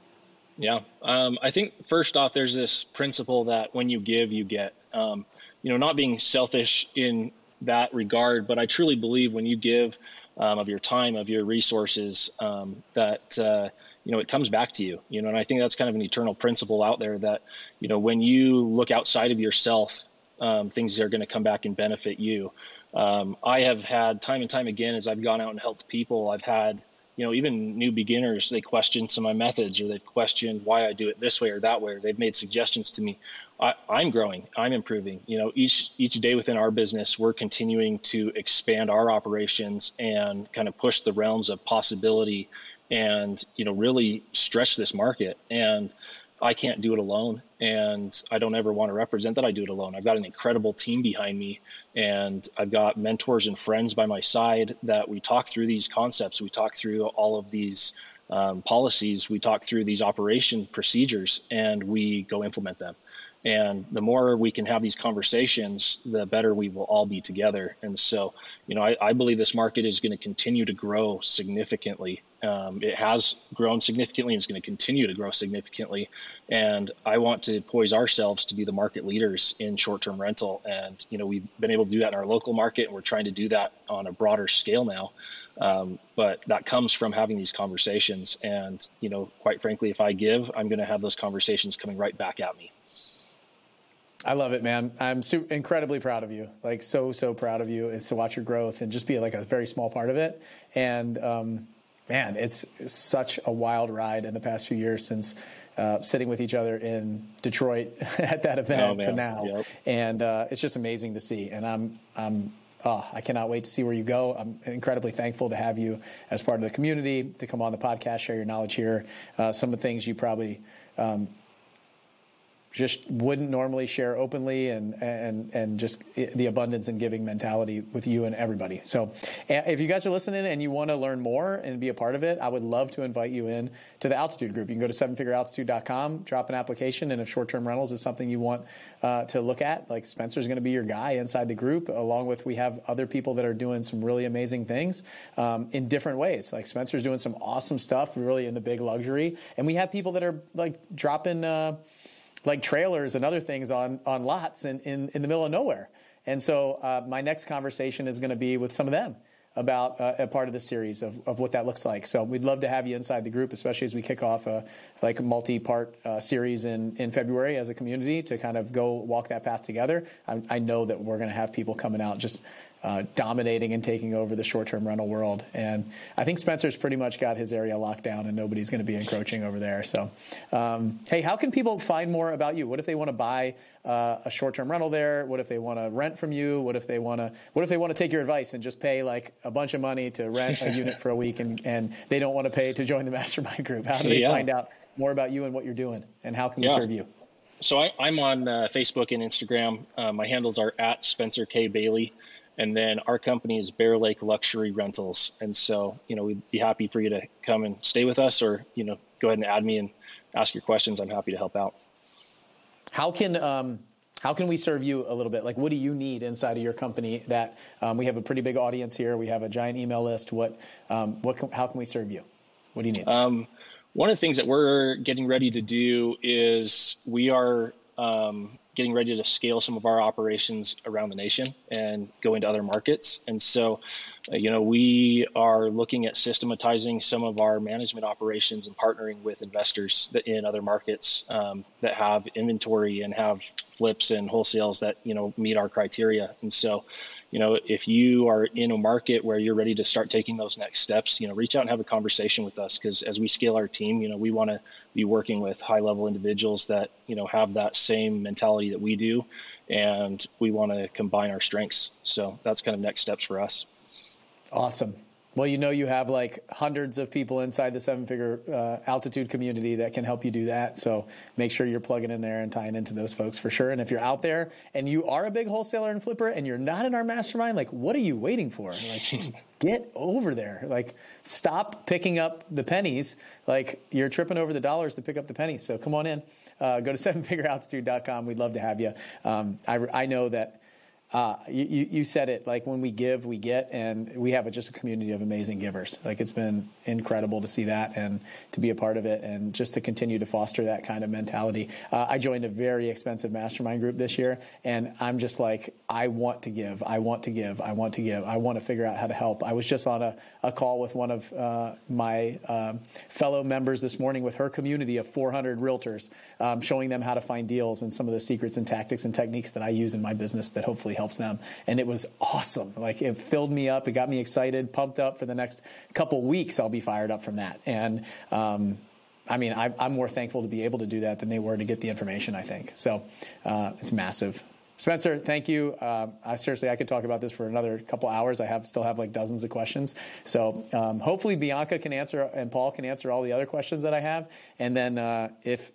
Yeah, um, I think first off, there's this principle that when you give, you get. Um, you know, not being selfish in that regard, but I truly believe when you give um, of your time, of your resources, um, that uh, you know it comes back to you. You know, and I think that's kind of an eternal principle out there that you know when you look outside of yourself, um, things are going to come back and benefit you. Um, I have had time and time again as I've gone out and helped people. I've had you know, even new beginners, they question some of my methods or they've questioned why I do it this way or that way, or they've made suggestions to me. I, am growing, I'm improving. You know, each each day within our business, we're continuing to expand our operations and kind of push the realms of possibility and, you know, really stretch this market. And I can't do it alone. And I don't ever want to represent that I do it alone. I've got an incredible team behind me and I've got mentors and friends by my side that we talk through these concepts. We talk through all of these um, policies. We talk through these operation procedures and we go implement them. And the more we can have these conversations, the better we will all be together. And so, you know, I, I believe this market is going to continue to grow significantly. Um, it has grown significantly and it's going to continue to grow significantly. And I want to poise ourselves to be the market leaders in short term rental. And, you know, we've been able to do that in our local market and we're trying to do that on a broader scale now. Um, but that comes from having these conversations. And, you know, quite frankly, if I give, I'm going to have those conversations coming right back at me. I love it, man. I'm super, incredibly proud of you. Like so, so proud of you. Is to watch your growth and just be like a very small part of it. And um, man, it's, such a wild ride in the past few years since uh, sitting with each other in Detroit at that event oh, to now. Yep. And uh, it's just amazing to see. And I'm, I'm, oh, I cannot wait to see where you go. I'm incredibly thankful to have you as part of the community to come on the podcast, share your knowledge here. Uh, some of the things you probably um, just wouldn't normally share openly and and and just the abundance and giving mentality with you and everybody. So if you guys are listening and you want to learn more and be a part of it, I would love to invite you in to the altitude group. You can go to sevenfigurealtitude.com, drop an application, and if short-term rentals is something you want uh, to look at, like Spencer's going to be your guy inside the group, along with we have other people that are doing some really amazing things um, in different ways. Like Spencer's doing some awesome stuff, really in the big luxury, and we have people that are like dropping. Uh, like trailers and other things on, on lots in, in, in the middle of nowhere. And so uh, my next conversation is going to be with some of them about uh, a part of the series of, of what that looks like. So we'd love to have you inside the group, especially as we kick off a like a multi-part uh, series in, in February as a community to kind of go walk that path together. I, I know that we're going to have people coming out just uh, dominating and taking over the short-term rental world. And I think Spencer's pretty much got his area locked down, and nobody's going to be encroaching over there. So, um, hey, how can people find more about you? What if they want to buy uh, a short-term rental there? What if they want to rent from you? What if they want to What if they want to take your advice and just pay like a bunch of money to rent a unit for a week, and, and they don't want to pay to join the mastermind group? How do they yeah. find out more about you and what you're doing, and how can we yeah. serve you? So I, am on uh, Facebook and Instagram. Uh, my handles are at Spencer K Bailey. And then our company is Bear Lake Luxury Rentals. And so, you know, we'd be happy for you to come and stay with us or, you know, go ahead and add me and ask your questions. I'm happy to help out. How can, um, how can we serve you a little bit? Like, what do you need inside of your company that um, we have a pretty big audience here? We have a giant email list. What, um, what can, how can we serve you? What do you need? Um, one of the things that we're getting ready to do is we are um, getting ready to scale some of our operations around the nation and go into other markets. And so, uh, you know, we are looking at systematizing some of our management operations and partnering with investors in other markets um, that have inventory and have flips and wholesales that, you know, meet our criteria. And so, you know, if you are in a market where you're ready to start taking those next steps, you know, reach out and have a conversation with us because as we scale our team, you know, we want to be working with high level individuals that, you know, have that same mentality that we do. And we want to combine our strengths. So that's kind of next steps for us. Awesome. Well, you know, you have like hundreds of people inside the seven figure uh, altitude community that can help you do that. So make sure you're plugging in there and tying into those folks for sure. And if you're out there and you are a big wholesaler and flipper and you're not in our mastermind, like, what are you waiting for? Like, get over there. Like, stop picking up the pennies. Like, you're tripping over the dollars to pick up the pennies. So come on in. Uh, go to sevenfigurealtitude.com. We'd love to have you. Um, I, I know that uh, you, you said it like when we give, we get, and we have a, just a community of amazing givers. Like it's been incredible to see that and to be a part of it, and just to continue to foster that kind of mentality. Uh, I joined a very expensive mastermind group this year, and I'm just like, I want to give, I want to give, I want to give, I want to figure out how to help. I was just on a, a call with one of uh, my um, fellow members this morning with her community of 400 realtors, um, showing them how to find deals and some of the secrets and tactics and techniques that I use in my business that hopefully help helps them. And it was awesome. Like it filled me up. It got me excited, pumped up for the next couple weeks. I'll be fired up from that. And, um, I mean, I, am more thankful to be able to do that than they were to get the information, I think. So uh, it's massive. Spencer, thank you. Uh, I, seriously, I could talk about this for another couple hours. I have still have like dozens of questions. So um, hopefully Bianca can answer and Paul can answer all the other questions that I have. And then uh, if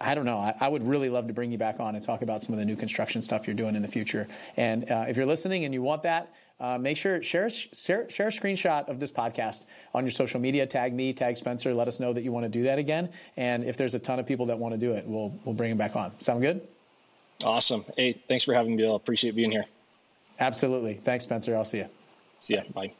I don't know, I, I, would really love to bring you back on and talk about some of the new construction stuff you're doing in the future. And uh, if you're listening and you want that, uh, make sure share, share share a screenshot of this podcast on your social media. Tag me, tag Spencer. Let us know that you want to do that again. And if there's a ton of people that want to do it, we'll we'll bring them back on. Sound good? Awesome. Hey, thanks for having me, Bill. Appreciate being here. Absolutely. Thanks, Spencer. I'll see you. See ya. Bye.